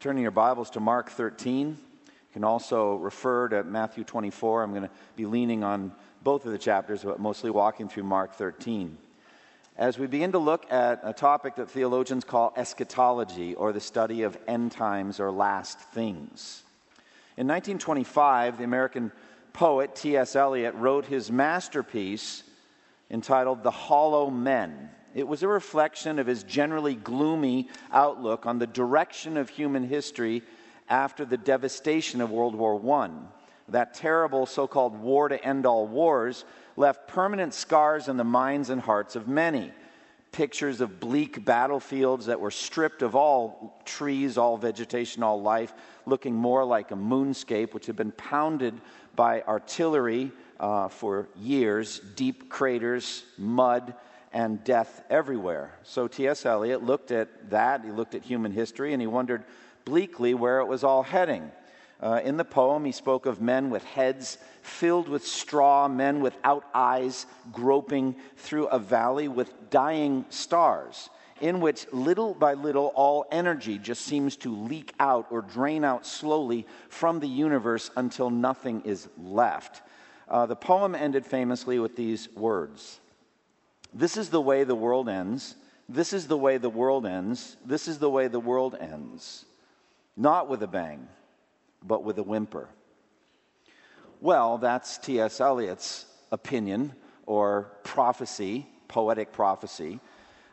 Turning your Bibles to Mark 13. You can also refer to Matthew 24. I'm going to be leaning on both of the chapters, but mostly walking through Mark 13. As we begin to look at a topic that theologians call eschatology, or the study of end times or last things. In 1925, the American poet T.S. Eliot wrote his masterpiece entitled The Hollow Men. It was a reflection of his generally gloomy outlook on the direction of human history after the devastation of World War I. That terrible so called war to end all wars left permanent scars in the minds and hearts of many. Pictures of bleak battlefields that were stripped of all trees, all vegetation, all life, looking more like a moonscape, which had been pounded by artillery uh, for years, deep craters, mud, and death everywhere. So T.S. Eliot looked at that, he looked at human history, and he wondered bleakly where it was all heading. Uh, in the poem, he spoke of men with heads filled with straw, men without eyes groping through a valley with dying stars, in which little by little all energy just seems to leak out or drain out slowly from the universe until nothing is left. Uh, the poem ended famously with these words This is the way the world ends. This is the way the world ends. This is the way the world ends. Not with a bang but with a whimper. Well, that's T.S. Eliot's opinion or prophecy, poetic prophecy.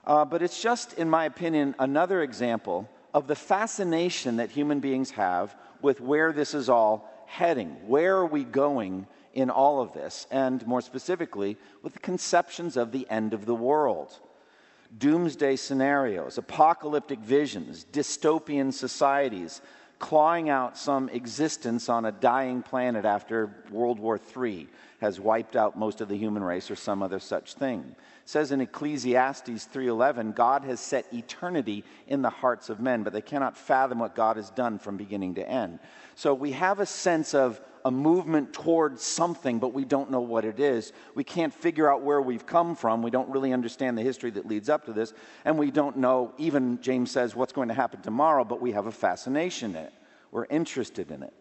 Uh, but it's just, in my opinion, another example of the fascination that human beings have with where this is all heading. Where are we going in all of this? And more specifically, with the conceptions of the end of the world. Doomsday scenarios, apocalyptic visions, dystopian societies, clawing out some existence on a dying planet after World War III has wiped out most of the human race or some other such thing. It says in Ecclesiastes 3:11, God has set eternity in the hearts of men, but they cannot fathom what God has done from beginning to end. So we have a sense of a movement towards something, but we don't know what it is. We can't figure out where we've come from. We don't really understand the history that leads up to this. And we don't know, even James says, what's going to happen tomorrow, but we have a fascination in it. We're interested in it.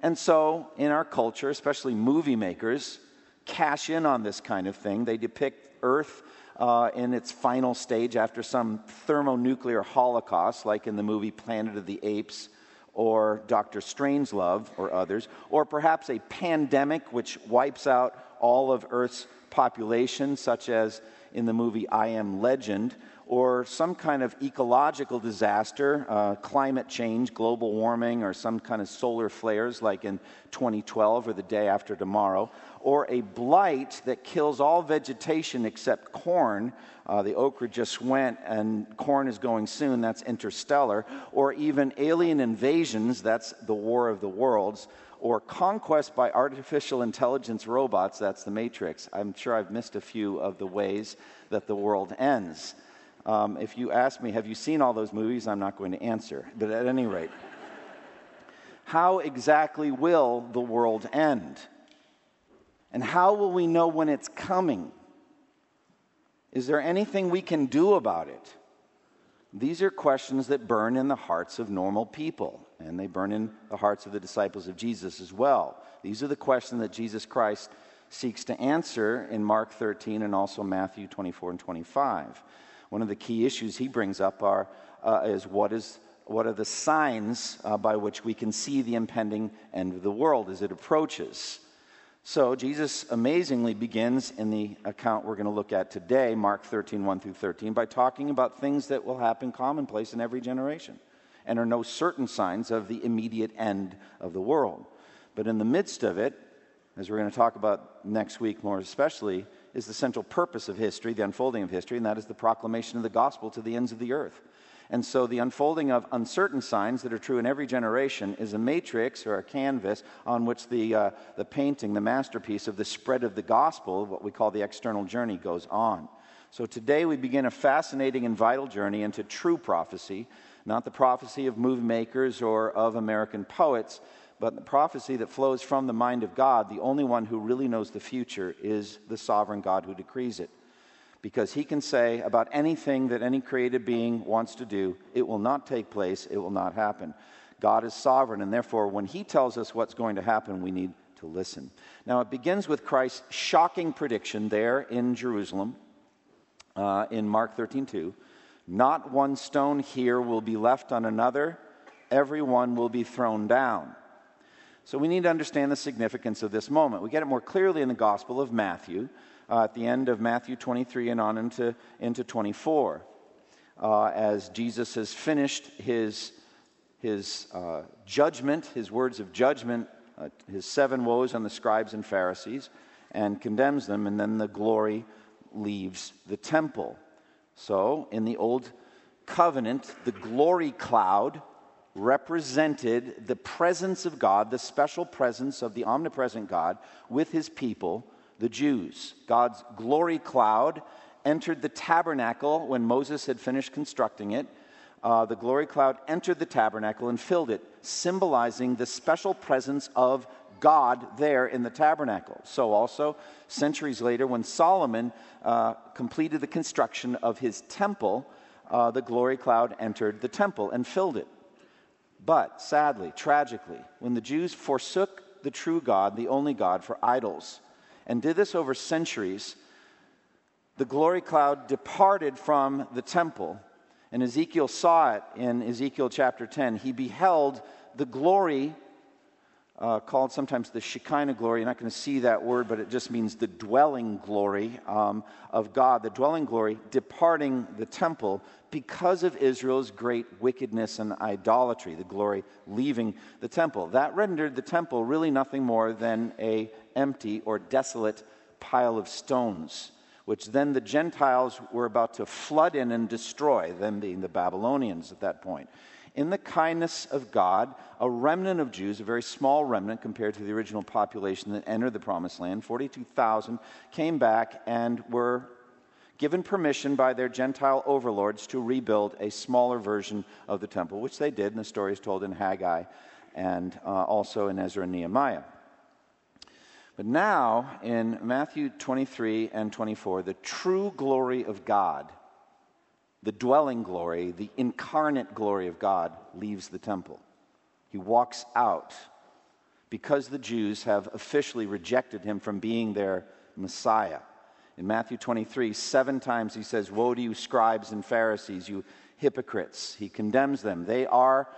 And so, in our culture, especially movie makers, cash in on this kind of thing. They depict Earth uh, in its final stage after some thermonuclear holocaust, like in the movie Planet of the Apes or Dr. Strangelove or others, or perhaps a pandemic which wipes out all of Earth's population, such as in the movie I Am Legend, or some kind of ecological disaster, uh, climate change, global warming, or some kind of solar flares like in 2012 or the day after tomorrow, or a blight that kills all vegetation except corn. Uh, the okra just went and corn is going soon, that's interstellar, or even alien invasions, that's the war of the worlds or conquest by artificial intelligence robots, that's the Matrix. I'm sure I've missed a few of the ways that the world ends. Um, if you ask me, have you seen all those movies? I'm not going to answer. But at any rate, how exactly will the world end? And how will we know when it's coming? Is there anything we can do about it? These are questions that burn in the hearts of normal people, and they burn in the hearts of the disciples of Jesus as well. These are the questions that Jesus Christ seeks to answer in Mark 13 and also Matthew 24 and 25. One of the key issues he brings up are, uh, is what is what are the signs uh, by which we can see the impending end of the world as it approaches? So, Jesus amazingly begins in the account we're going to look at today, Mark 13, 1 through 13, by talking about things that will happen commonplace in every generation and are no certain signs of the immediate end of the world. But in the midst of it, as we're going to talk about next week more especially, is the central purpose of history, the unfolding of history, and that is the proclamation of the gospel to the ends of the earth. And so the unfolding of uncertain signs that are true in every generation is a matrix or a canvas on which the, uh, the painting, the masterpiece of the spread of the gospel, what we call the external journey, goes on. So today we begin a fascinating and vital journey into true prophecy, not the prophecy of movie makers or of American poets, but the prophecy that flows from the mind of God, the only one who really knows the future is the sovereign God who decrees it. Because he can say about anything that any created being wants to do, it will not take place, it will not happen. God is sovereign, and therefore, when He tells us what's going to happen, we need to listen. Now, it begins with Christ's shocking prediction there in Jerusalem uh, in Mark 13 2. Not one stone here will be left on another, every one will be thrown down. So we need to understand the significance of this moment. We get it more clearly in the Gospel of Matthew, uh, at the end of Matthew 23 and on into, into 24, uh, as Jesus has finished his, his uh, judgment, his words of judgment, uh, his seven woes on the scribes and Pharisees, and condemns them, and then the glory leaves the temple. So, in the Old Covenant, the glory cloud represented the presence of God, the special presence of the omnipresent God with his people, the Jews. God's glory cloud entered the tabernacle when Moses had finished constructing it. Uh, the glory cloud entered the tabernacle and filled it, symbolizing the special presence of God there in the tabernacle. So, also, centuries later, when Solomon uh, completed the construction of his temple, uh, the glory cloud entered the temple and filled it. But sadly, tragically, when the Jews forsook the true God, the only God, for idols, and did this over centuries, the glory cloud departed from the temple. And Ezekiel saw it in Ezekiel chapter 10. He beheld the glory uh, called sometimes the Shekinah glory. You're not going to see that word, but it just means the dwelling glory um, of God, the dwelling glory departing the temple because of Israel's great wickedness and idolatry, the glory leaving the temple. That rendered the temple really nothing more than a empty or desolate pile of stones which then the Gentiles were about to flood in and destroy, them being the Babylonians at that point in the kindness of God, a remnant of Jews, a very small remnant compared to the original population that entered the promised land, 42,000, came back and were given permission by their Gentile overlords to rebuild a smaller version of the temple, which they did, and the story is told in Haggai and uh, also in Ezra and Nehemiah. But now, in Matthew 23 and 24, the true glory of God the dwelling glory, the incarnate glory of God, leaves the temple. He walks out because the Jews have officially rejected him from being their Messiah. In Matthew 23, seven times he says, Woe to you, scribes and Pharisees, you hypocrites. He condemns them. They are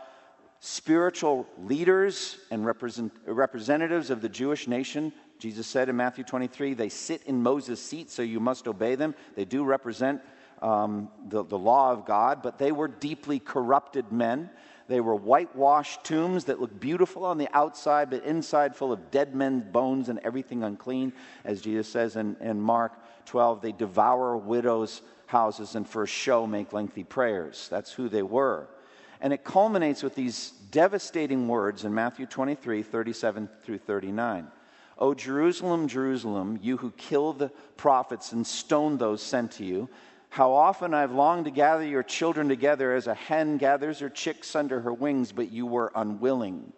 spiritual leaders and represent, representatives of the Jewish nation. Jesus said in Matthew 23, they sit in Moses' seat, so you must obey them. They do represent um, the, the law of God, but they were deeply corrupted men. They were whitewashed tombs that looked beautiful on the outside, but inside full of dead men's bones and everything unclean. As Jesus says in, in Mark 12, they devour widows' houses and for show make lengthy prayers. That's who they were. And it culminates with these devastating words in Matthew 23 37 through 39. O Jerusalem, Jerusalem, you who kill the prophets and stone those sent to you. How often I've longed to gather your children together as a hen gathers her chicks under her wings, but you were unwilling.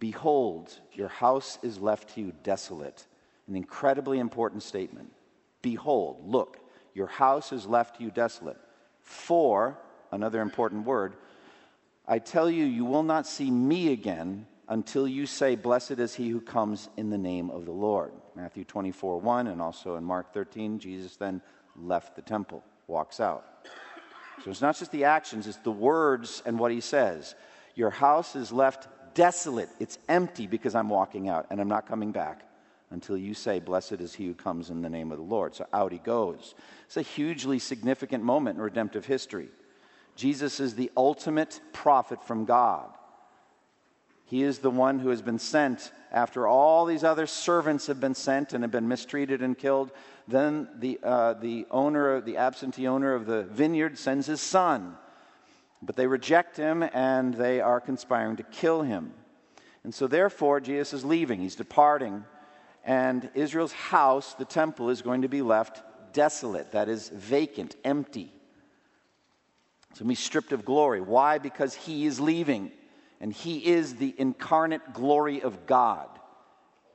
Behold, your house is left to you desolate. An incredibly important statement. Behold, look, your house is left to you desolate. For, another important word, I tell you, you will not see me again until you say, Blessed is he who comes in the name of the Lord. Matthew 24, 1, and also in Mark 13, Jesus then left the temple, walks out. So it's not just the actions, it's the words and what he says. Your house is left desolate, it's empty because I'm walking out and I'm not coming back until you say, Blessed is he who comes in the name of the Lord. So out he goes. It's a hugely significant moment in redemptive history. Jesus is the ultimate prophet from God. He is the one who has been sent after all these other servants have been sent and have been mistreated and killed. Then the, uh, the owner, the absentee owner of the vineyard, sends his son. But they reject him and they are conspiring to kill him. And so, therefore, Jesus is leaving, he's departing. And Israel's house, the temple, is going to be left desolate, that is, vacant, empty. To be stripped of glory. Why? Because he is leaving and he is the incarnate glory of God.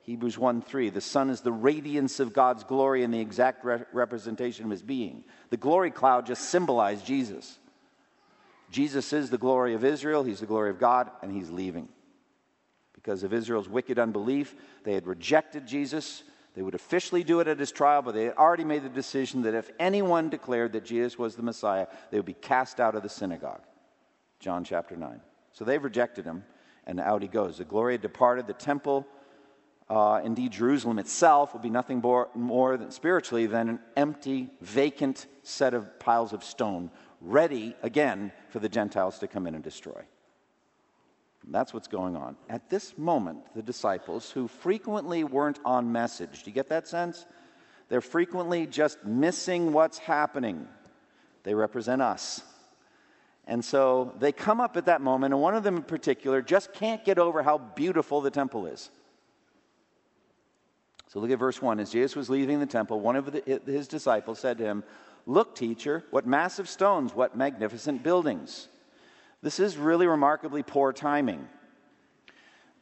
Hebrews 1 3. The Son is the radiance of God's glory and the exact re- representation of his being. The glory cloud just symbolized Jesus. Jesus is the glory of Israel, he's the glory of God, and he's leaving. Because of Israel's wicked unbelief, they had rejected Jesus. They would officially do it at his trial, but they had already made the decision that if anyone declared that Jesus was the Messiah, they would be cast out of the synagogue. John chapter 9. So they've rejected him, and out he goes. The glory had departed. The temple, uh, indeed Jerusalem itself, will be nothing more, more than spiritually than an empty, vacant set of piles of stone, ready again for the Gentiles to come in and destroy. That's what's going on. At this moment, the disciples, who frequently weren't on message, do you get that sense? They're frequently just missing what's happening. They represent us. And so they come up at that moment, and one of them in particular just can't get over how beautiful the temple is. So look at verse 1. As Jesus was leaving the temple, one of the, his disciples said to him, Look, teacher, what massive stones, what magnificent buildings. This is really remarkably poor timing,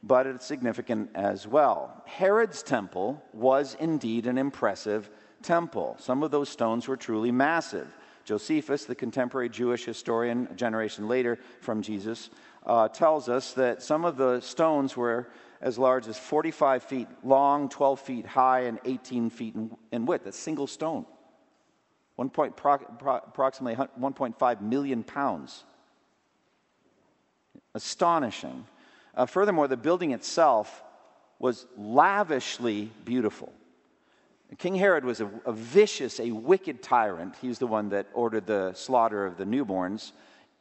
but it's significant as well. Herod's temple was indeed an impressive temple. Some of those stones were truly massive. Josephus, the contemporary Jewish historian, a generation later from Jesus, uh, tells us that some of the stones were as large as 45 feet long, 12 feet high, and 18 feet in, width. A single stone. One point, pro, pro, approximately 1.5 million pounds. Astonishing. Uh, furthermore, the building itself was lavishly beautiful. King Herod was a, a, vicious, a wicked tyrant. He's the one that ordered the slaughter of the newborns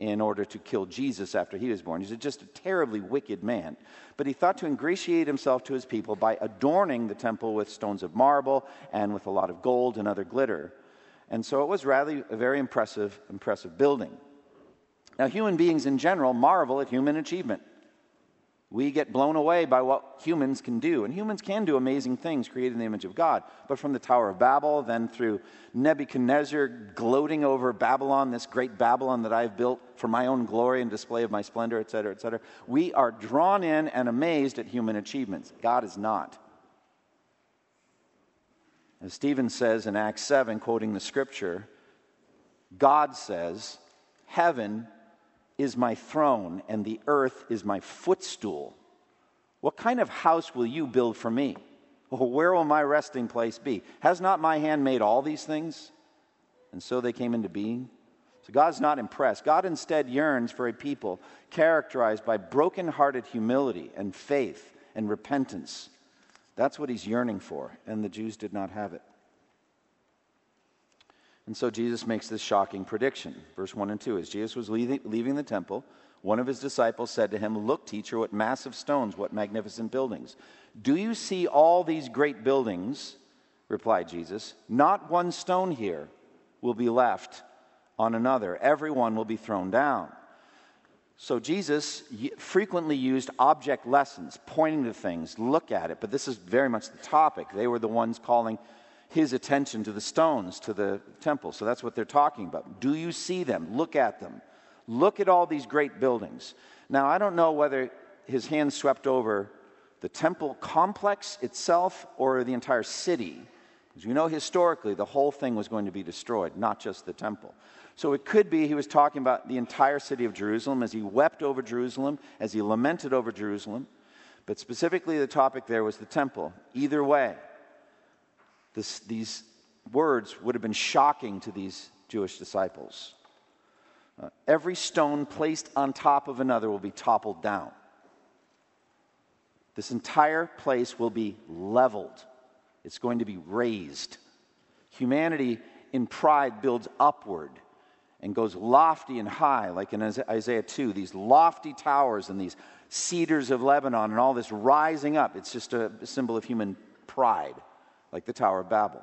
in order to kill Jesus after he was born. He's just a terribly wicked man. But he thought to ingratiate himself to his people by adorning the temple with stones of marble and with a lot of gold and other glitter. And so it was rather a very impressive, impressive building. Now, human beings in general marvel at human achievement. We get blown away by what humans can do. And humans can do amazing things created in the image of God. But from the Tower of Babel, then through Nebuchadnezzar gloating over Babylon, this great Babylon that I've built for my own glory and display of my splendor, et cetera, et cetera, we are drawn in and amazed at human achievements. God is not. As Stephen says in Acts 7, quoting the scripture, God says, Heaven is my throne, and the earth is my footstool. What kind of house will you build for me? Or where will my resting place be? Has not my hand made all these things? And so they came into being. So God's not impressed. God instead yearns for a people characterized by broken-hearted humility and faith and repentance. That's what he's yearning for, and the Jews did not have it. And so Jesus makes this shocking prediction. Verse 1 and 2 As Jesus was leaving, the temple, one of his disciples said to him, Look, teacher, what massive stones, what magnificent buildings. Do you see all these great buildings? replied Jesus. Not one stone here will be left on another, everyone will be thrown down. So Jesus frequently used object lessons, pointing to things, look at it, but this is very much the topic. They were the ones calling his attention to the stones, to the temple. So that's what they're talking about. Do you see them? Look at them. Look at all these great buildings. Now, I don't know whether his hand swept over the temple complex itself or the entire city. As you know, historically, the whole thing was going to be destroyed, not just the temple. So it could be he was talking about the entire city of Jerusalem as he wept over Jerusalem, as he lamented over Jerusalem. But specifically, the topic there was the temple. Either way, this, these words would have been shocking to these Jewish disciples. Uh, every stone placed on top of another will be toppled down. This entire place will be leveled, it's going to be razed. Humanity in pride builds upward and goes lofty and high, like in Isaiah 2, these lofty towers and these cedars of Lebanon and all this rising up. It's just a symbol of human pride like the Tower of Babel.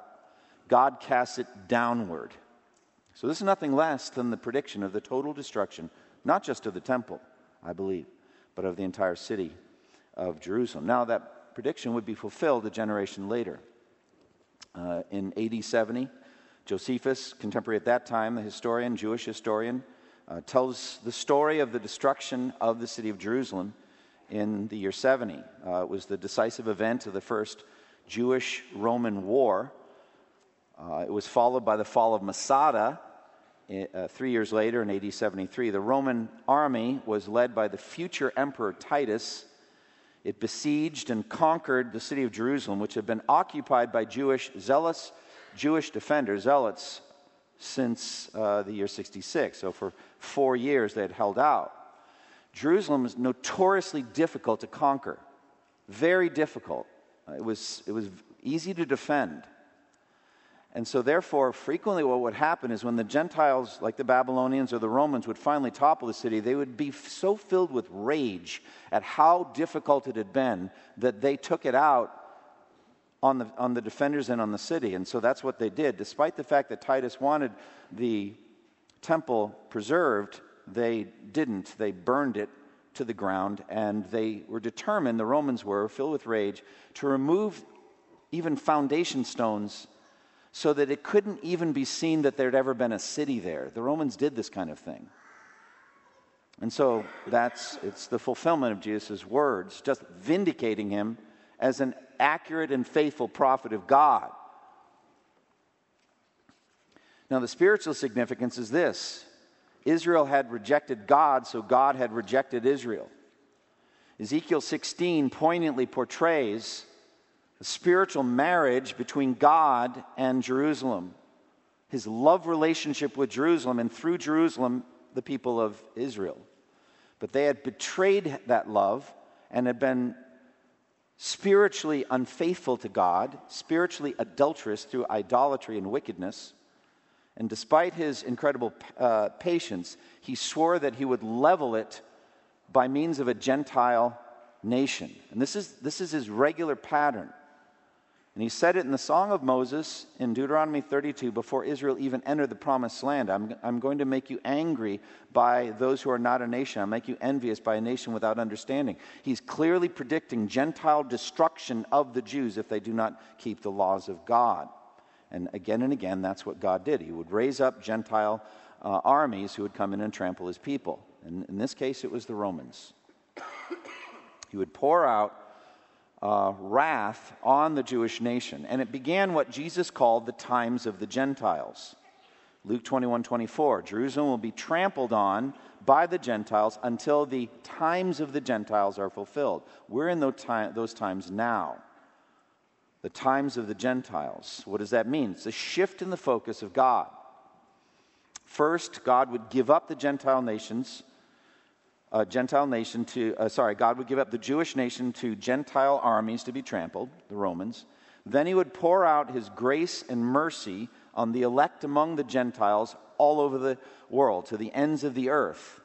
God casts it downward. So, this is nothing less than the prediction of the total destruction, not just of the temple, I believe, but of the entire city of Jerusalem. Now, that prediction would be fulfilled a generation later. Uh, in AD 70, Josephus, contemporary at that time, the historian, Jewish historian, uh, tells the story of the destruction of the city of Jerusalem in the year 70. Uh, it was the decisive event of the first Jewish Roman war. Uh, it was followed by the fall of Masada uh, three years later in AD 73, the Roman army was led by the future emperor Titus. It besieged and conquered the city of Jerusalem, which had been occupied by Jewish zealous Jewish defenders, zealots, since uh, the year 66. So for four years they had held out. Jerusalem was notoriously difficult to conquer, very difficult. Uh, it was, it was easy to defend. And so, therefore, frequently what would happen is when the Gentiles, like the Babylonians or the Romans, would finally topple the city, they would be so filled with rage at how difficult it had been that they took it out on the, on the defenders and on the city. And so that's what they did. Despite the fact that Titus wanted the temple preserved, they didn't. They burned it to the ground, and they were determined, the Romans were, filled with rage, to remove even foundation stones so that it couldn't even be seen that there'd ever been a city there. The Romans did this kind of thing. And so that's it's the fulfillment of Jesus' words, just vindicating him as an accurate and faithful prophet of God. Now, the spiritual significance is this Israel had rejected God, so God had rejected Israel. Ezekiel 16 poignantly portrays a spiritual marriage between God and Jerusalem, his love relationship with Jerusalem, and through Jerusalem, the people of Israel. But they had betrayed that love and had been spiritually unfaithful to God, spiritually adulterous through idolatry and wickedness. And despite his incredible uh, patience, he swore that he would level it by means of a Gentile nation. And this is, this is his regular pattern. And he said it in the Song of Moses in Deuteronomy 32 before Israel even entered the promised land. I'm, I'm going to make you angry by those who are not a nation. I'll make you envious by a nation without understanding. He's clearly predicting Gentile destruction of the Jews if they do not keep the laws of God. And again and again, that's what God did. He would raise up Gentile uh, armies who would come in and trample his people. And in this case, it was the Romans. He would pour out uh, wrath on the Jewish nation. And it began what Jesus called the times of the Gentiles. Luke 21 24, Jerusalem will be trampled on by the Gentiles until the times of the Gentiles are fulfilled. We're in those times now. The times of the Gentiles. What does that mean? It's a shift in the focus of God. First, God would give up the Gentile nations a Gentile nation to, uh, sorry, God would give up the Jewish nation to Gentile armies to be trampled, the Romans. Then he would pour out his grace and mercy on the elect among the Gentiles all over the world, to the ends of the earth,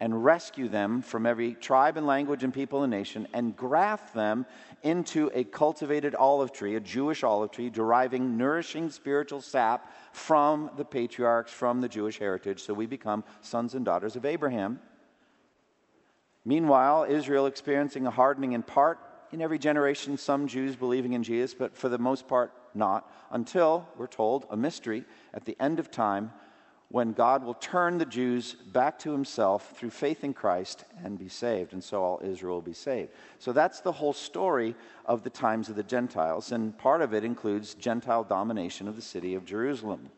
and rescue them from every tribe and language and people and nation, and graft them into a cultivated olive tree, a Jewish olive tree, deriving nourishing spiritual sap from the patriarchs, from the Jewish heritage, so we become sons and daughters of Abraham. Meanwhile, Israel experiencing a hardening in part, in every generation, some Jews believing in Jesus, but for the most part, not, until, we're told, a mystery at the end of time when God will turn the Jews back to himself through faith in Christ and be saved. And so all Israel will be saved. So that's the whole story of the times of the Gentiles. And part of it includes Gentile domination of the city of Jerusalem.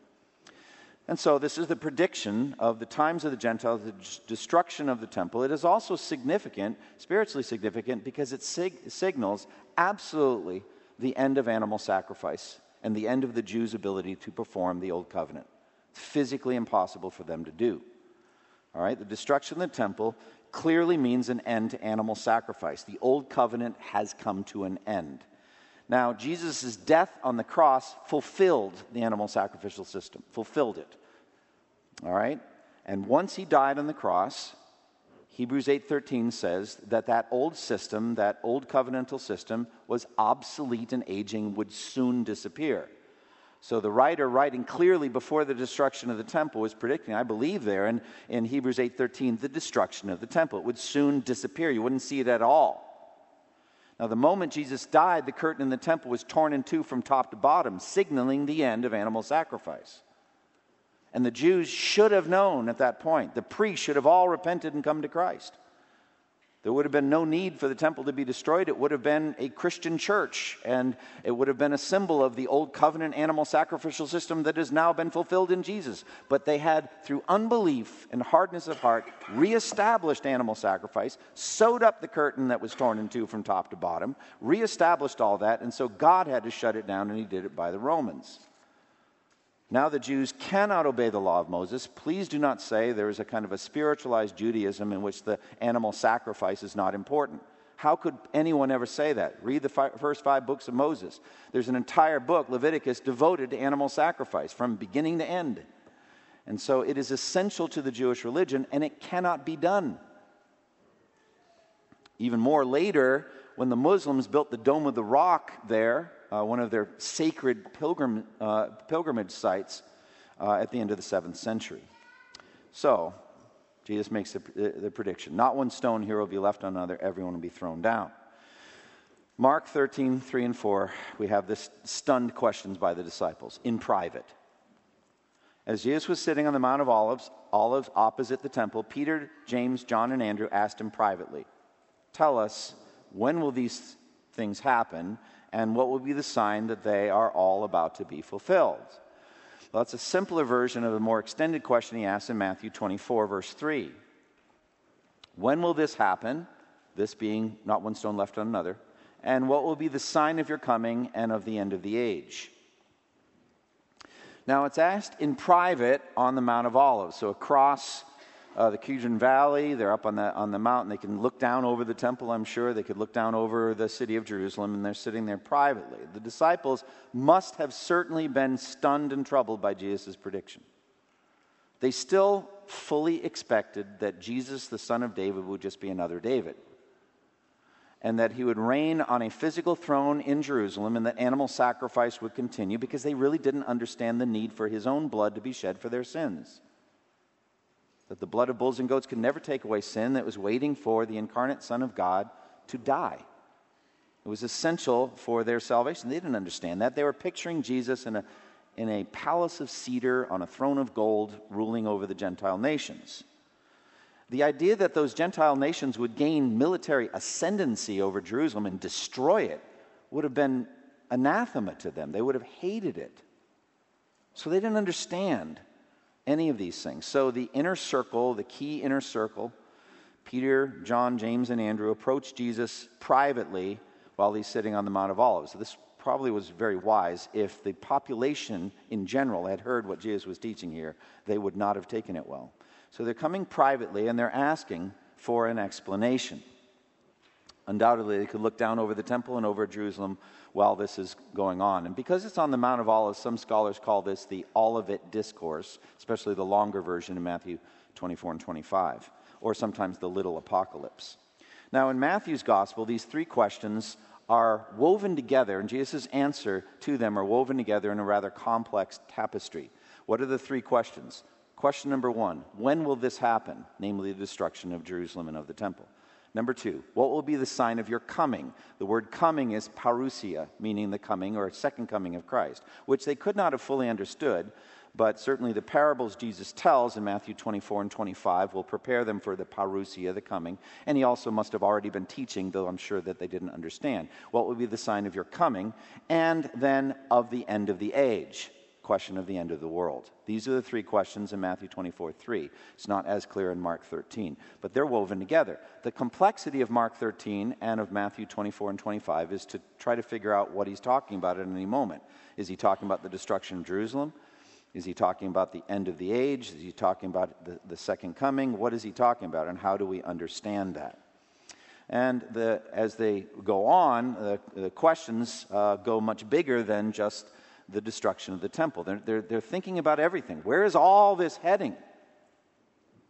And so, this is the prediction of the times of the Gentiles, the destruction of the temple. It is also significant, spiritually significant, because it sig- signals absolutely the end of animal sacrifice and the end of the Jews' ability to perform the old covenant. Physically impossible for them to do. All right, the destruction of the temple clearly means an end to animal sacrifice. The old covenant has come to an end. Now, Jesus' death on the cross fulfilled the animal sacrificial system, fulfilled it. All right? And once he died on the cross, Hebrews 8:13 says that that old system, that old covenantal system was obsolete and aging would soon disappear. So the writer writing clearly before the destruction of the temple was predicting, I believe there in, in Hebrews 8:13, the destruction of the temple. It would soon disappear. You wouldn't see it at all. Now, the moment Jesus died, the curtain in the temple was torn in two from top to bottom, signaling the end of animal sacrifice. And the Jews should have known at that point. The priests should have all repented and come to Christ. There would have been no need for the temple to be destroyed. It would have been a Christian church, and it would have been a symbol of the old covenant animal sacrificial system that has now been fulfilled in Jesus. But they had, through unbelief and hardness of heart, reestablished animal sacrifice, sewed up the curtain that was torn in two from top to bottom, reestablished all that, and so God had to shut it down, and He did it by the Romans. Now the Jews cannot obey the law of Moses. Please do not say there is a kind of a spiritualized Judaism in which the animal sacrifice is not important. How could anyone ever say that? Read the fi- first five books of Moses. There's an entire book, Leviticus, devoted to animal sacrifice from beginning to end. And so it is essential to the Jewish religion, and it cannot be done. Even more later, when the Muslims built the Dome of the Rock there, uh, one of their sacred pilgrim, uh, pilgrimage sites uh, at the end of the seventh century. So, Jesus makes the, the, prediction Not one stone here will be left on another, everyone will be thrown down. Mark 13, 3 and 4, we have this stunned questions by the disciples in private. As Jesus was sitting on the Mount of Olives, Olives opposite the temple, Peter, James, John, and Andrew asked him privately, Tell us, when will these things happen? And what will be the sign that they are all about to be fulfilled? Well, that's a simpler version of a more extended question he asks in Matthew 24, verse 3. When will this happen? This being not one stone left on another. And what will be the sign of your coming and of the end of the age? Now, it's asked in private on the Mount of Olives, so across uh, the Kidron Valley. They're up on the, on the mountain. They can look down over the temple, I'm sure. They could look down over the city of Jerusalem, and they're sitting there privately. The disciples must have certainly been stunned and troubled by Jesus' prediction. They still fully expected that Jesus, the son of David, would just be another David. And that he would reign on a physical throne in Jerusalem and that animal sacrifice would continue because they really didn't understand the need for his own blood to be shed for their sins that the blood of bulls and goats could never take away sin, that was waiting for the incarnate Son of God to die. It was essential for their salvation. They didn't understand that. They were picturing Jesus in a, in a palace of cedar on a throne of gold ruling over the Gentile nations. The idea that those Gentile nations would gain military ascendancy over Jerusalem and destroy it would have been anathema to them. They would have hated it. So they didn't understand any of these things. So the inner circle, the key inner circle, Peter, John, James, and Andrew approach Jesus privately while he's sitting on the Mount of Olives. This probably was very wise. If the population in general had heard what Jesus was teaching here, they would not have taken it well. So they're coming privately and they're asking for an explanation. Undoubtedly, they could look down over the temple and over Jerusalem while this is going on. And because it's on the Mount of Olives, some scholars call this the Olivet Discourse, especially the longer version in Matthew 24 and 25, or sometimes the Little Apocalypse. Now, in Matthew's Gospel, these three questions are woven together, and Jesus' answer to them are woven together in a rather complex tapestry. What are the three questions? Question number one When will this happen? Namely, the destruction of Jerusalem and of the temple. Number two, what will be the sign of your coming? The word coming is parousia, meaning the coming or second coming of Christ, which they could not have fully understood, but certainly the parables Jesus tells in Matthew 24 and 25 will prepare them for the parousia, the coming. And he also must have already been teaching, though I'm sure that they didn't understand. What will be the sign of your coming? And then of the end of the age question of the end of the world. These are the three questions in Matthew 24 3. It's not as clear in Mark 13, but they're woven together. The complexity of Mark 13 and of Matthew 24 and 25 is to try to figure out what he's talking about at any moment. Is he talking about the destruction of Jerusalem? Is he talking about the end of the age? Is he talking about the, the second coming? What is he talking about, and how do we understand that? And the, as they go on, the, the questions uh, go much bigger than just the destruction of the temple. They're, they're, they're thinking about everything. Where is all this heading?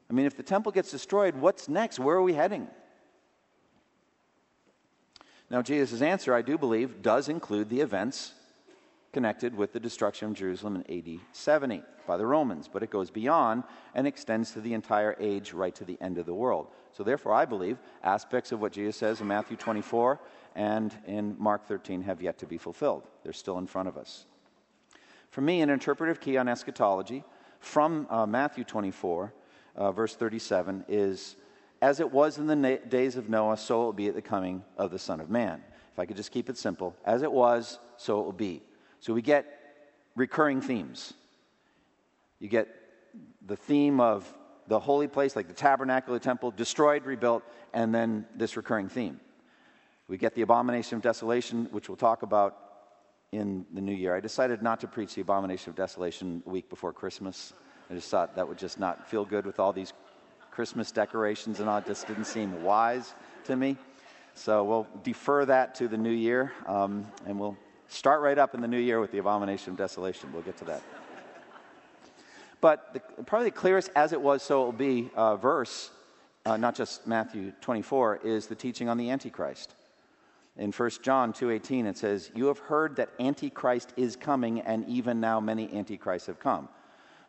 I mean, if the temple gets destroyed, what's next? Where are we heading? Now, Jesus' answer, I do believe, does include the events connected with the destruction of Jerusalem in AD 70 by the Romans, but it goes beyond and extends to the entire age right to the end of the world. So, therefore, I believe aspects of what Jesus says in Matthew 24 and in Mark 13 have yet to be fulfilled. They're still in front of us. For me, an interpretive key on eschatology from uh, Matthew 24, uh, verse 37, is as it was in the na- days of Noah, so it will be at the coming of the Son of Man. If I could just keep it simple, as it was, so it will be. So we get recurring themes. You get the theme of the holy place, like the tabernacle, the temple, destroyed, rebuilt, and then this recurring theme. We get the abomination of desolation, which we'll talk about in the new year. I decided not to preach the abomination of desolation a week before Christmas. I just thought that would just not feel good with all these Christmas decorations and all. It just didn't seem wise to me. So we'll defer that to the new year, um, and we'll start right up in the new year with the abomination of desolation. We'll get to that. But the, probably the clearest as it was, so it will be uh, verse, uh, not just Matthew 24, is the teaching on the Antichrist. In 1 John 2:18 it says, "You have heard that Antichrist is coming and even now many antichrists have come."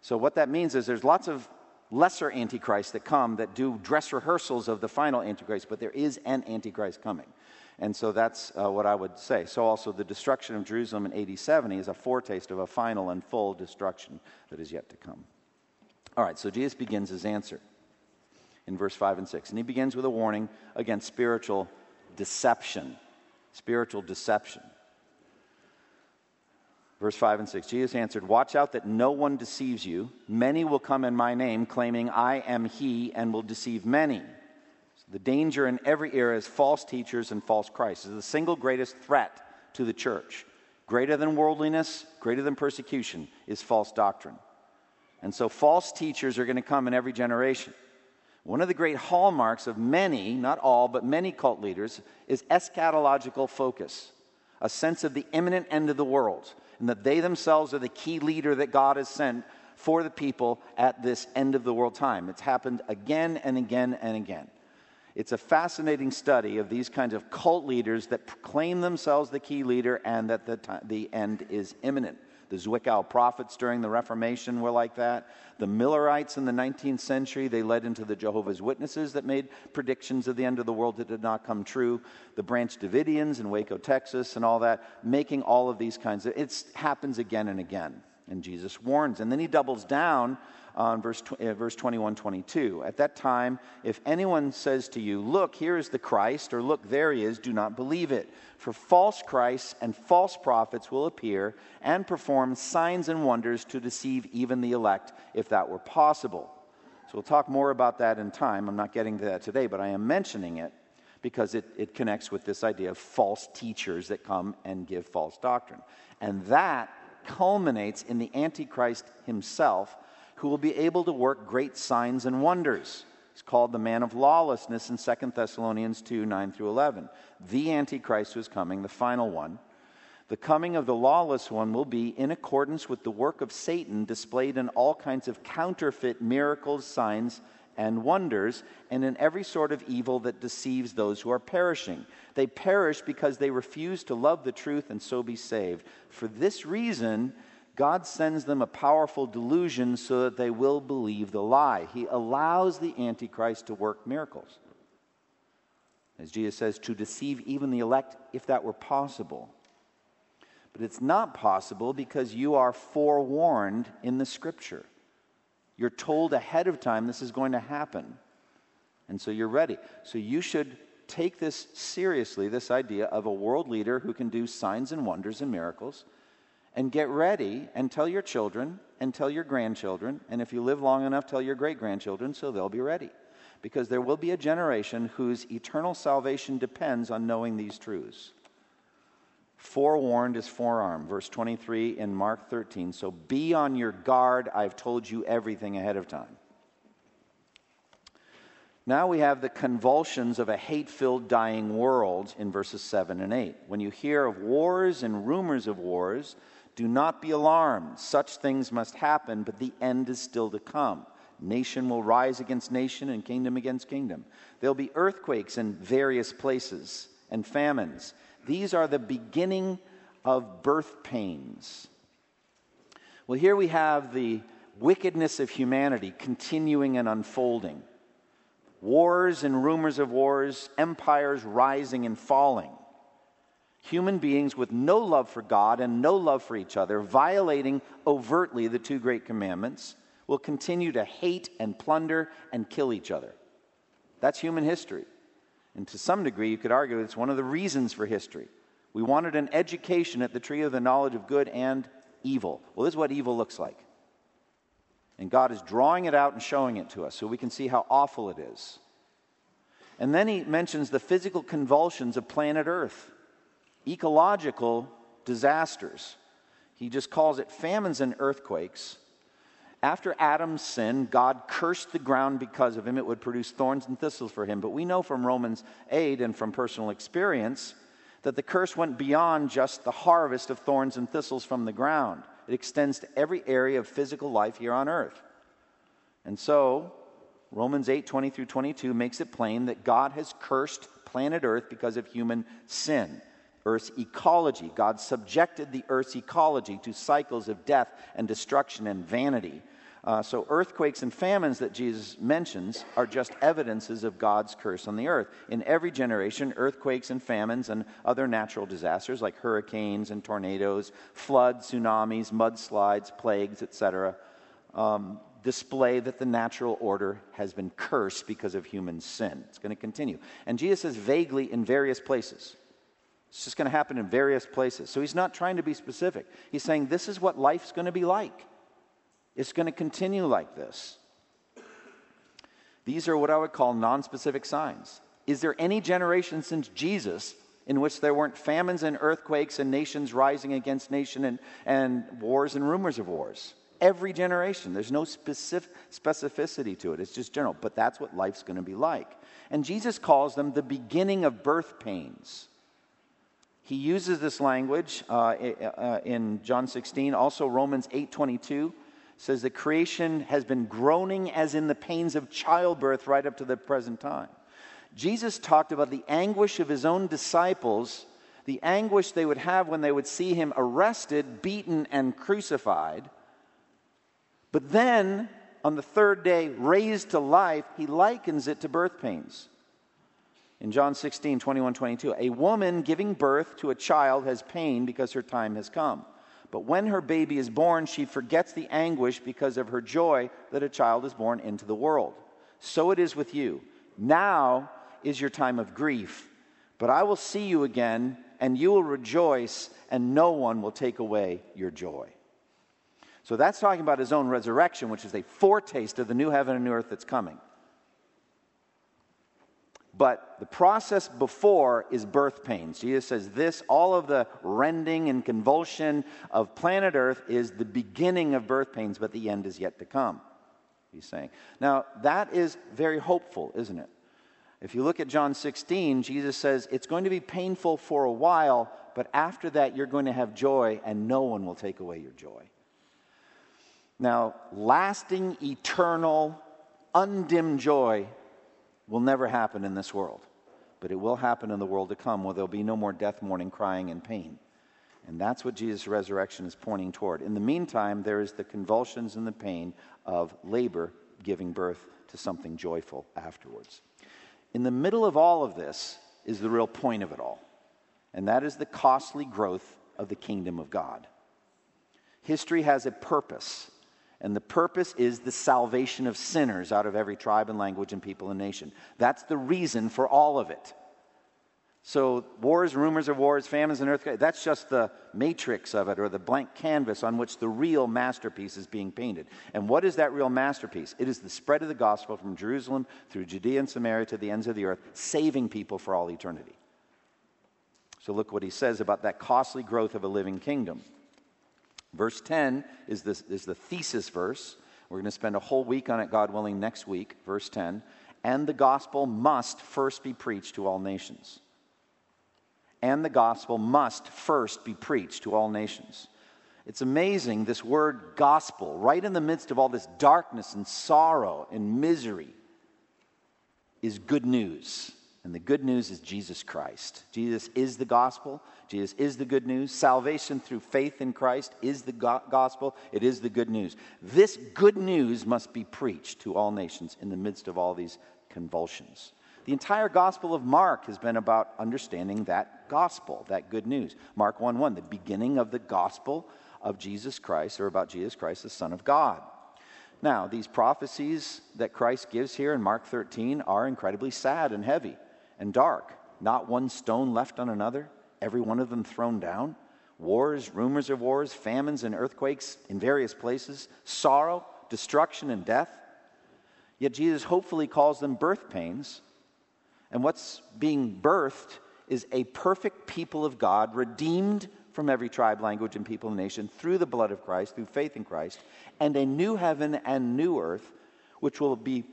So what that means is there's lots of lesser antichrists that come that do dress rehearsals of the final antichrist, but there is an antichrist coming. And so that's uh, what I would say. So, also, the destruction of Jerusalem in AD 70 is a foretaste of a final and full destruction that is yet to come. All right, so Jesus begins his answer in verse 5 and 6. And he begins with a warning against spiritual deception. Spiritual deception. Verse 5 and 6 Jesus answered, Watch out that no one deceives you. Many will come in my name, claiming, I am he, and will deceive many. So The danger in every era is false teachers and false Christs. Is the single greatest threat to the church. Greater than worldliness, greater than persecution, is false doctrine. And so false teachers are going to come in every generation. One of the great hallmarks of many, not all, but many cult leaders is eschatological focus, a sense of the imminent end of the world, and that they themselves are the key leader that God has sent for the people at this end of the world time. It's happened again and again and again. It's a fascinating study of these kinds of cult leaders that proclaim themselves the key leader and that the, the end is imminent. The Zwickau prophets during the Reformation were like that. The Millerites in the 19th century, they led into the Jehovah's Witnesses that made predictions of the end of the world that did not come true. The Branch Davidians in Waco, Texas, and all that, making all of these kinds of. It happens again and again. And Jesus warns. And then he doubles down on verse, uh, verse 21 22. At that time, if anyone says to you, Look, here is the Christ, or Look, there he is, do not believe it. For false Christs and false prophets will appear and perform signs and wonders to deceive even the elect, if that were possible. So we'll talk more about that in time. I'm not getting to that today, but I am mentioning it because it, it connects with this idea of false teachers that come and give false doctrine. And that culminates in the Antichrist himself who will be able to work great signs and wonders. He's called the man of lawlessness in 2 Thessalonians 2 9 through 11. The Antichrist who is coming, the final one. The coming of the lawless one will be in accordance with the work of Satan displayed in all kinds of counterfeit miracles, signs, and wonders, and in every sort of evil that deceives those who are perishing. They perish because they refuse to love the truth and so be saved. For this reason, God sends them a powerful delusion so that they will believe the lie. He allows the Antichrist to work miracles. As Jesus says, to deceive even the elect if that were possible. But it's not possible because you are forewarned in the scripture. You're told ahead of time this is going to happen. And so you're ready. So you should take this seriously this idea of a world leader who can do signs and wonders and miracles and get ready and tell your children and tell your grandchildren. And if you live long enough, tell your great grandchildren so they'll be ready. Because there will be a generation whose eternal salvation depends on knowing these truths. Forewarned is forearmed, verse 23 in Mark 13. So be on your guard. I've told you everything ahead of time. Now we have the convulsions of a hate filled, dying world in verses 7 and 8. When you hear of wars and rumors of wars, do not be alarmed. Such things must happen, but the end is still to come. Nation will rise against nation and kingdom against kingdom. There'll be earthquakes in various places and famines. These are the beginning of birth pains. Well, here we have the wickedness of humanity continuing and unfolding. Wars and rumors of wars, empires rising and falling human beings with no love for God and no love for each other, violating overtly the two great commandments, will continue to hate and plunder and kill each other. That's human history. And to some degree, you could argue it's one of the reasons for history. We wanted an education at the tree of the knowledge of good and evil. Well, this is what evil looks like. And God is drawing it out and showing it to us so we can see how awful it is. And then he mentions the physical convulsions of planet Earth, ecological disasters. He just calls it famines and earthquakes. After Adam's sin, God cursed the ground because of him. It would produce thorns and thistles for him. But we know from Romans 8 and from personal experience that the curse went beyond just the harvest of thorns and thistles from the ground. It extends to every area of physical life here on earth. And so, Romans 8 20 through 22 makes it plain that God has cursed planet Earth because of human sin. Earth's ecology. God subjected the Earth's ecology to cycles of death and destruction and vanity. Uh, so, earthquakes and famines that Jesus mentions are just evidences of God's curse on the earth. In every generation, earthquakes and famines and other natural disasters like hurricanes and tornadoes, floods, tsunamis, mudslides, plagues, etc., um, display that the natural order has been cursed because of human sin. It's going to continue. And Jesus says vaguely in various places. It's just going to happen in various places. So he's not trying to be specific. He's saying this is what life's going to be like. It's going to continue like this. These are what I would call non-specific signs. Is there any generation since Jesus in which there weren't famines and earthquakes and nations rising against nation and, and wars and rumors of wars? Every generation. There's no specific specificity to it. It's just general. But that's what life's going to be like. And Jesus calls them the beginning of birth pains. He uses this language uh, uh in John 16, also Romans 8:22 says that creation has been groaning as in the pains of childbirth right up to the present time. Jesus talked about the anguish of his own disciples, the anguish they would have when they would see him arrested, beaten, and crucified. But then, on the third day, raised to life, he likens it to birth pains. In John 16, 21, 22, a woman giving birth to a child has pain because her time has come. But when her baby is born, she forgets the anguish because of her joy that a child is born into the world. So it is with you. Now is your time of grief, but I will see you again, and you will rejoice, and no one will take away your joy. So that's talking about his own resurrection, which is a foretaste of the new heaven and new earth that's coming. But the process before is birth pains. Jesus says this, all of the rending and convulsion of planet Earth is the beginning of birth pains, but the end is yet to come, he's saying. Now, that is very hopeful, isn't it? If you look at John 16, Jesus says it's going to be painful for a while, but after that you're going to have joy, and no one will take away your joy. Now, lasting, eternal, undimmed joy will never happen in this world, but it will happen in the world to come where there'll be no more death, mourning, crying, and pain. And that's what Jesus' resurrection is pointing toward. In the meantime, there is the convulsions and the pain of labor giving birth to something joyful afterwards. In the middle of all of this is the real point of it all, and that is the costly growth of the kingdom of God. History has a purpose, and the purpose is the salvation of sinners out of every tribe and language and people and nation. That's the reason for all of it. So, wars, rumors of wars, famines, and earthquakes, that's just the matrix of it or the blank canvas on which the real masterpiece is being painted. And what is that real masterpiece? It is the spread of the gospel from Jerusalem through Judea and Samaria to the ends of the earth, saving people for all eternity. So, look what he says about that costly growth of a living kingdom. Verse 10 is, this, is the thesis verse. We're going to spend a whole week on it, God willing, next week. Verse 10. And the gospel must first be preached to all nations. And the gospel must first be preached to all nations. It's amazing, this word gospel, right in the midst of all this darkness and sorrow and misery, is good news. And the good news is Jesus Christ. Jesus is the gospel. Jesus is the good news. Salvation through faith in Christ is the go- gospel. It is the good news. This good news must be preached to all nations in the midst of all these convulsions. The entire gospel of Mark has been about understanding that gospel, that good news. Mark 1 1, the beginning of the gospel of Jesus Christ, or about Jesus Christ, the Son of God. Now, these prophecies that Christ gives here in Mark 13 are incredibly sad and heavy and dark. Not one stone left on another, every one of them thrown down. Wars, rumors of wars, famines, and earthquakes in various places, sorrow, destruction, and death. Yet Jesus hopefully calls them birth pains. And what's being birthed is a perfect people of God, redeemed from every tribe, language, and people and nation through the blood of Christ, through faith in Christ, and a new heaven and new earth, which will be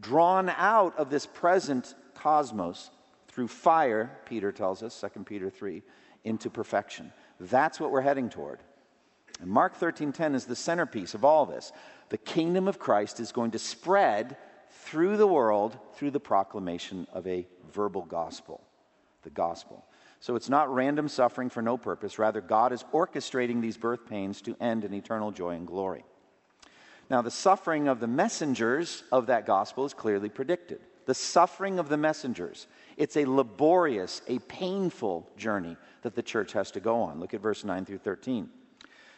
drawn out of this present cosmos through fire, Peter tells us, 2 Peter 3, into perfection. That's what we're heading toward. And Mark 13:10 is the centerpiece of all this. The kingdom of Christ is going to spread through the world through the proclamation of a verbal gospel, the gospel. So it's not random suffering for no purpose. Rather, God is orchestrating these birth pains to end in eternal joy and glory. Now, the suffering of the messengers of that gospel is clearly predicted. The suffering of the messengers. It's a laborious, a painful journey that the church has to go on. Look at verse 9 through 13.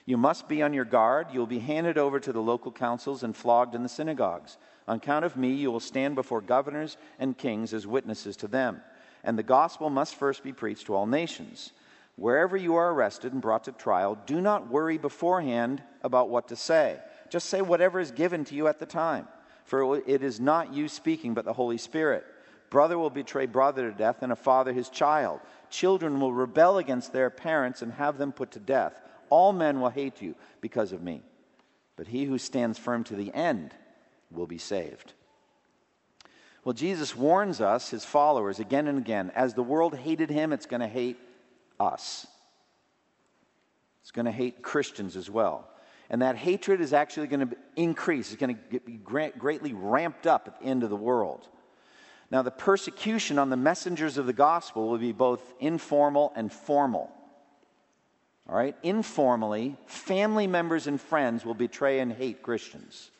You must be on your guard. You will be handed over to the local councils and flogged in the synagogues. On account of me, you will stand before governors and kings as witnesses to them and the gospel must first be preached to all nations. Wherever you are arrested and brought to trial, do not worry beforehand about what to say. Just say whatever is given to you at the time, for it is not you speaking, but the Holy Spirit. Brother will betray brother to death, and a father his child. Children will rebel against their parents and have them put to death. All men will hate you because of me. But he who stands firm to the end will be saved. Well, Jesus warns us, his followers, again and again as the world hated him, it's going to hate us. It's going to hate Christians as well. And that hatred is actually going to increase, it's going to be greatly ramped up at the end of the world. Now, the persecution on the messengers of the gospel will be both informal and formal. All right? Informally, family members and friends will betray and hate Christians.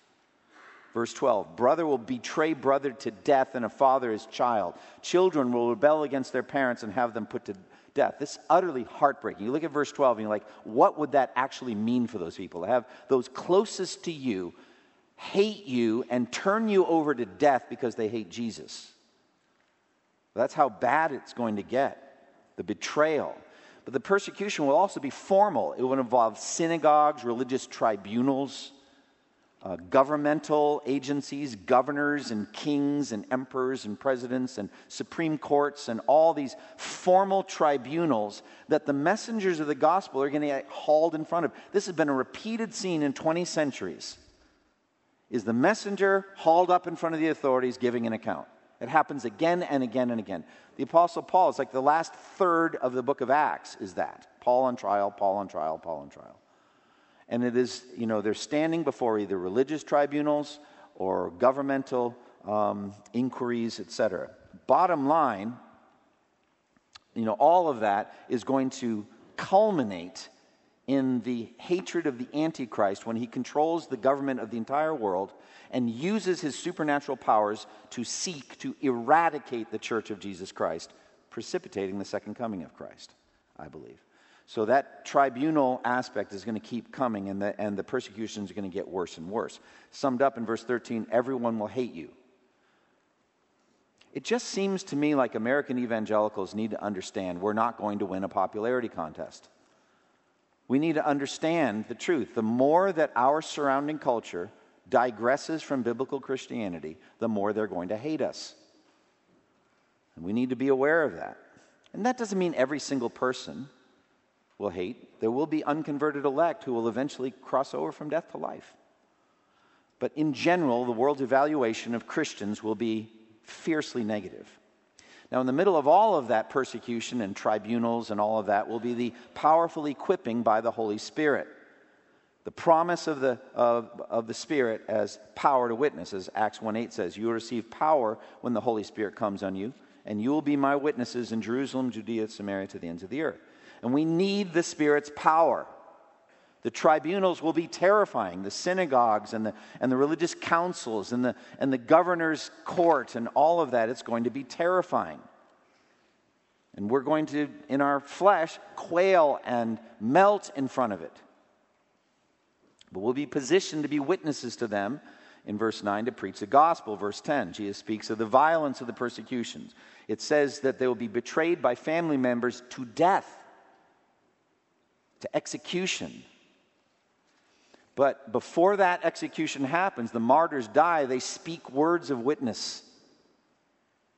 Verse 12 Brother will betray brother to death, and a father his child. Children will rebel against their parents and have them put to death. This is utterly heartbreaking. You look at verse 12 and you're like, what would that actually mean for those people? To have those closest to you hate you and turn you over to death because they hate Jesus. That's how bad it's going to get the betrayal. But the persecution will also be formal, it will involve synagogues, religious tribunals uh, governmental agencies, governors and kings and emperors and presidents and supreme courts and all these formal tribunals that the messengers of the gospel are going to get hauled in front of. This has been a repeated scene in 20 centuries. Is the messenger hauled up in front of the authorities giving an account? It happens again and again and again. The Apostle Paul, is like the last third of the book of Acts, is that. Paul on trial, Paul on trial, Paul on trial. And it is, you know, they're standing before either religious tribunals or governmental um, inquiries, etc. Bottom line, you know, all of that is going to culminate in the hatred of the Antichrist when he controls the government of the entire world and uses his supernatural powers to seek to eradicate the church of Jesus Christ, precipitating the second coming of Christ, I believe. So that tribunal aspect is going to keep coming, and the, and the persecution is going to get worse and worse. Summed up in verse 13 everyone will hate you. It just seems to me like American evangelicals need to understand we're not going to win a popularity contest. We need to understand the truth. The more that our surrounding culture digresses from biblical Christianity, the more they're going to hate us. And we need to be aware of that. And that doesn't mean every single person will hate. There will be unconverted elect who will eventually cross over from death to life. But in general, the world's evaluation of Christians will be fiercely negative. Now, in the middle of all of that persecution and tribunals and all of that will be the powerful equipping by the Holy Spirit. The promise of the, of, of the Spirit as power to witness, as Acts 1 8 says, You will receive power when the Holy Spirit comes on you, and you will be my witnesses in Jerusalem, Judea, Samaria, to the ends of the earth. And we need the Spirit's power. The tribunals will be terrifying. The synagogues and the, and the religious councils and the, and the governor's court and all of that, it's going to be terrifying. And we're going to, in our flesh, quail and melt in front of it. But we'll be positioned to be witnesses to them in verse 9 to preach the gospel. Verse 10, Jesus speaks of the violence of the persecutions. It says that they will be betrayed by family members to death, to execution. But before that execution happens, the martyrs die, they speak words of witness.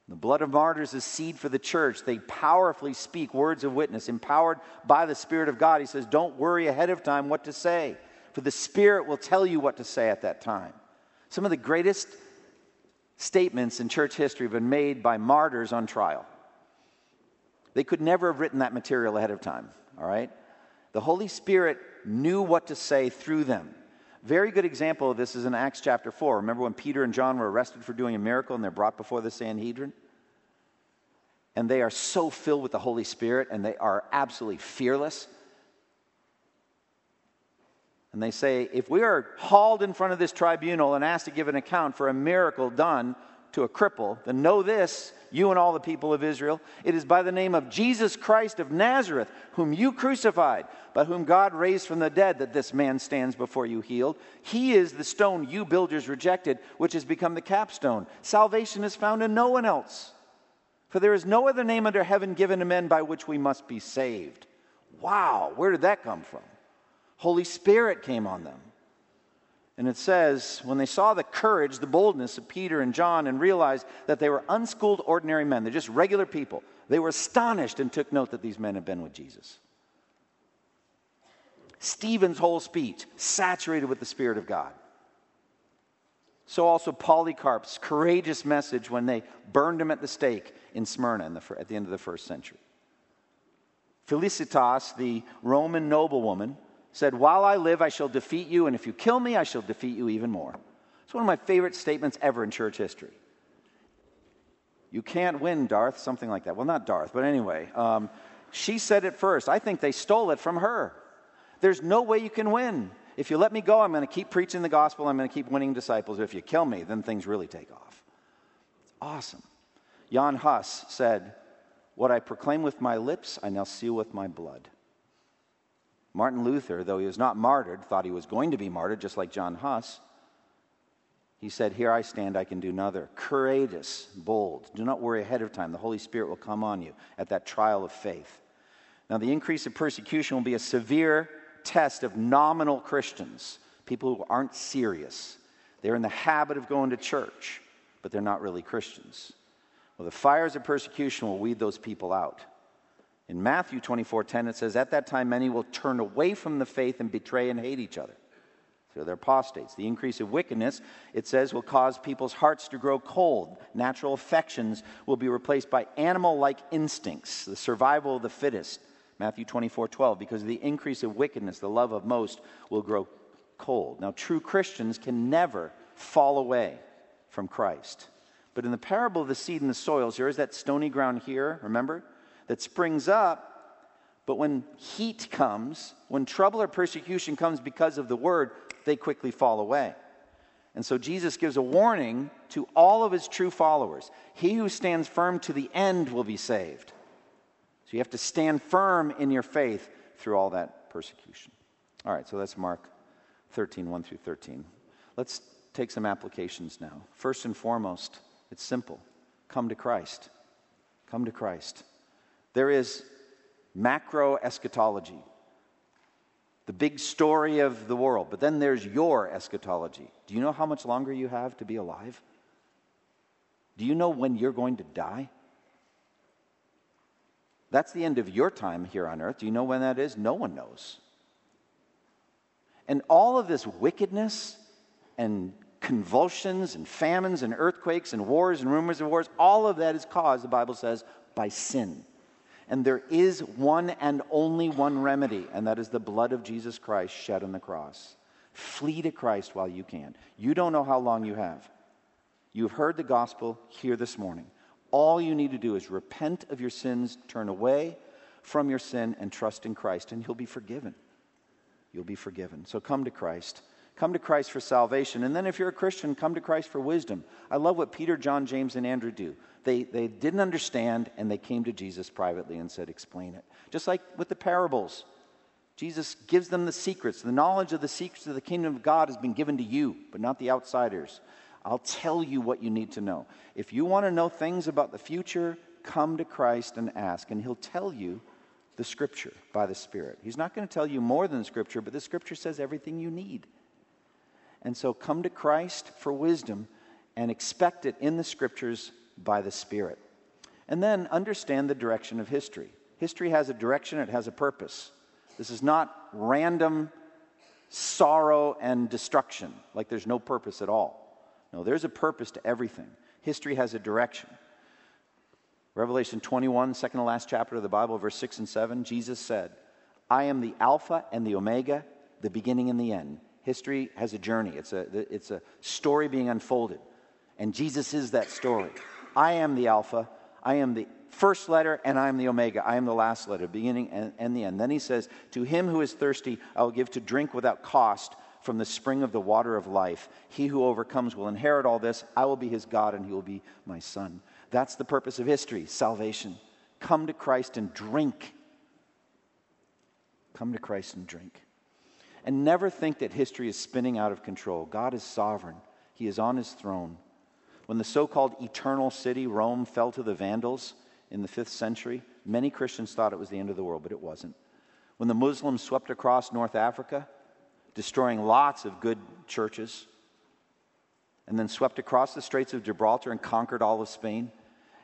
The blood of martyrs is seed for the church. They powerfully speak words of witness, empowered by the Spirit of God. He says, Don't worry ahead of time what to say, for the Spirit will tell you what to say at that time. Some of the greatest statements in church history have been made by martyrs on trial. They could never have written that material ahead of time, all right? The Holy Spirit knew what to say through them. Very good example of this is in Acts chapter 4. Remember when Peter and John were arrested for doing a miracle and they're brought before the Sanhedrin? And they are so filled with the Holy Spirit and they are absolutely fearless. And they say, if we are hauled in front of this tribunal and asked to give an account for a miracle done to a cripple, then know this, you and all the people of Israel. It is by the name of Jesus Christ of Nazareth, whom you crucified, but whom God raised from the dead, that this man stands before you healed. He is the stone you builders rejected, which has become the capstone. Salvation is found in no one else. For there is no other name under heaven given to men by which we must be saved. Wow, where did that come from? Holy Spirit came on them. And it says, when they saw the courage, the boldness of Peter and John, and realized that they were unschooled, ordinary men, they're just regular people, they were astonished and took note that these men had been with Jesus. Stephen's whole speech, saturated with the Spirit of God. So also Polycarp's courageous message when they burned him at the stake in Smyrna in the, at the end of the first century. Felicitas, the Roman noblewoman, said, While I live, I shall defeat you, and if you kill me, I shall defeat you even more. It's one of my favorite statements ever in church history. You can't win, Darth, something like that. Well, not Darth, but anyway. Um, she said it first. I think they stole it from her. There's no way you can win. If you let me go, I'm going to keep preaching the gospel. I'm going to keep winning disciples. If you kill me, then things really take off. It's awesome. Jan Hus said, What I proclaim with my lips, I now seal with my blood. Martin Luther, though he was not martyred, thought he was going to be martyred, just like John Huss. He said, Here I stand, I can do another. Courageous, bold. Do not worry ahead of time. The Holy Spirit will come on you at that trial of faith. Now, the increase of persecution will be a severe test of nominal Christians, people who aren't serious. They're in the habit of going to church, but they're not really Christians. Well, the fires of persecution will weed those people out. In Matthew 24 10, it says, At that time, many will turn away from the faith and betray and hate each other. So they're apostates. The increase of wickedness, it says, will cause people's hearts to grow cold. Natural affections will be replaced by animal like instincts, the survival of the fittest. Matthew 24 12, because of the increase of wickedness, the love of most will grow cold. Now, true Christians can never fall away from Christ. But in the parable of the seed and the soils, there is that stony ground here, remember? That springs up. But when heat comes, when trouble or persecution comes because of the word, they quickly fall away. And so Jesus gives a warning to all of his true followers He who stands firm to the end will be saved. So you have to stand firm in your faith through all that persecution. All right, so that's Mark 13, 1 through 13. Let's take some applications now. First and foremost, it's simple come to Christ. Come to Christ. There is macro eschatology, the big story of the world, but then there's your eschatology. Do you know how much longer you have to be alive? Do you know when you're going to die? That's the end of your time here on earth. Do you know when that is? No one knows. And all of this wickedness and convulsions and famines and earthquakes and wars and rumors of wars, all of that is caused, the Bible says, by sin. And there is one and only one remedy, and that is the blood of Jesus Christ shed on the cross. Flee to Christ while you can. You don't know how long you have. You've heard the gospel here this morning. All you need to do is repent of your sins, turn away from your sin, and trust in Christ, and you'll be forgiven. You'll be forgiven. So come to Christ. Come to Christ for salvation. And then, if you're a Christian, come to Christ for wisdom. I love what Peter, John, James, and Andrew do. They, they didn't understand, and they came to Jesus privately and said, Explain it. Just like with the parables. Jesus gives them the secrets. The knowledge of the secrets of the kingdom of God has been given to you, but not the outsiders. I'll tell you what you need to know. If you want to know things about the future, come to Christ and ask, and He'll tell you the Scripture by the Spirit. He's not going to tell you more than the Scripture, but the Scripture says everything you need. And so come to Christ for wisdom and expect it in the Scriptures by the Spirit. And then understand the direction of history. History has a direction, it has a purpose. This is not random sorrow and destruction, like there's no purpose at all. No, there's a purpose to everything. History has a direction. Revelation 21, second to last chapter of the Bible, verse 6 and 7, Jesus said, I am the Alpha and the Omega, the beginning and the end. History has a journey, it's a, it's a story being unfolded. And Jesus is that story. I am the Alpha, I am the first letter, and I am the Omega. I am the last letter, beginning and, and the end. Then he says, To him who is thirsty, I will give to drink without cost from the spring of the water of life. He who overcomes will inherit all this. I will be his God, and he will be my son. That's the purpose of history salvation. Come to Christ and drink. Come to Christ and drink. And never think that history is spinning out of control. God is sovereign, He is on His throne. When the so called eternal city, Rome, fell to the Vandals in the fifth century, many Christians thought it was the end of the world, but it wasn't. When the Muslims swept across North Africa, destroying lots of good churches, and then swept across the Straits of Gibraltar and conquered all of Spain,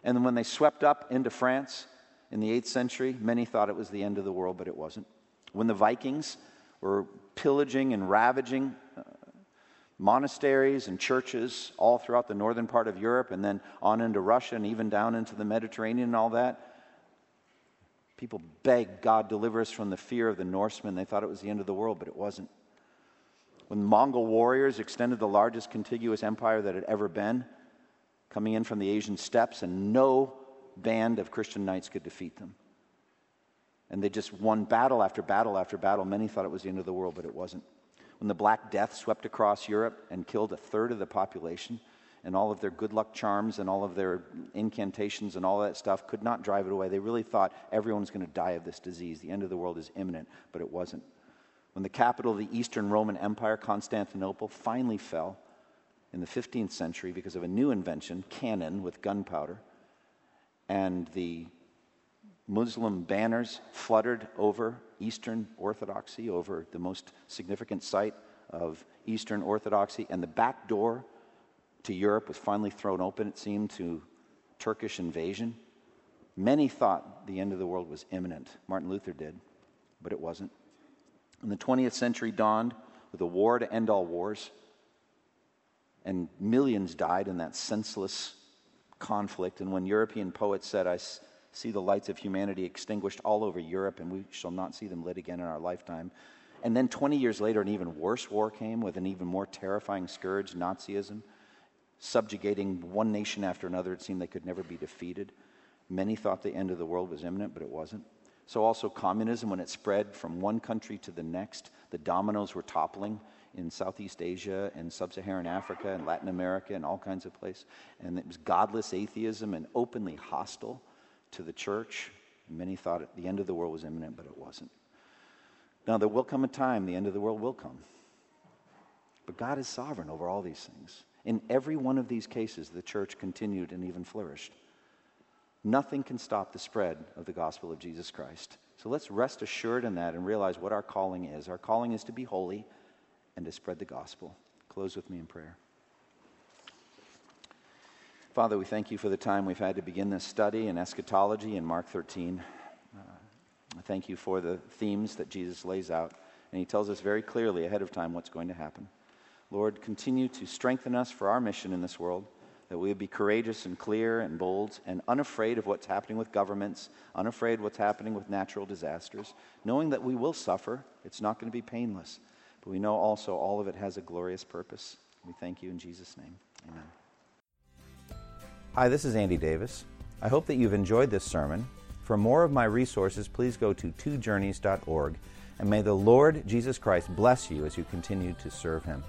and then when they swept up into France in the 8th century, many thought it was the end of the world, but it wasn't. When the Vikings were pillaging and ravaging monasteries and churches all throughout the northern part of Europe and then on into Russia and even down into the Mediterranean and all that, people begged God deliver us from the fear of the Norsemen. They thought it was the end of the world, but it wasn't. When Mongol warriors extended the largest contiguous empire that had ever been, coming in from the Asian steppes, and no band of Christian knights could defeat them. And they just won battle after battle after battle. Many thought it was the end of the world, but it wasn't. When the Black Death swept across Europe and killed a third of the population, and all of their good luck charms and all of their incantations and all that stuff could not drive it away. They really thought everyone was going to die of this disease. The end of the world is imminent, but it wasn't. When the capital of the Eastern Roman Empire, Constantinople, finally fell, in the 15th century because of a new invention, cannon with gunpowder. And the Muslim banners fluttered over Eastern Orthodoxy, over the most significant site of Eastern Orthodoxy. And the back door to Europe was finally thrown open, it seemed, to Turkish invasion. Many thought the end of the world was imminent. Martin Luther did, but it wasn't. And the 20th century dawned with a war to end all wars and millions died in that senseless conflict. And when European poets said, I see the lights of humanity extinguished all over Europe, and we shall not see them lit again in our lifetime. And then 20 years later, an even worse war came with an even more terrifying scourge, Nazism, subjugating one nation after another. It seemed they could never be defeated. Many thought the end of the world was imminent, but it wasn't. So, also, communism, when it spread from one country to the next, the dominoes were toppling in Southeast Asia and Sub Saharan Africa and Latin America and all kinds of places. And it was godless atheism and openly hostile to the church. Many thought the end of the world was imminent, but it wasn't. Now, there will come a time the end of the world will come. But God is sovereign over all these things. In every one of these cases, the church continued and even flourished. Nothing can stop the spread of the gospel of Jesus Christ. So let's rest assured in that and realize what our calling is. Our calling is to be holy and to spread the gospel. Close with me in prayer. Father, we thank you for the time we've had to begin this study in eschatology in Mark 13. Uh, I thank you for the themes that Jesus lays out, and he tells us very clearly ahead of time what's going to happen. Lord, continue to strengthen us for our mission in this world, that we would be courageous and clear and bold and unafraid of what's happening with governments, unafraid what's happening with natural disasters, knowing that we will suffer. It's not going to be painless. But we know also all of it has a glorious purpose. We thank you in Jesus' name. Amen. Hi, this is Andy Davis. I hope that you've enjoyed this sermon. For more of my resources, please go to twojourneys.org, and may the Lord Jesus Christ bless you as you continue to serve him.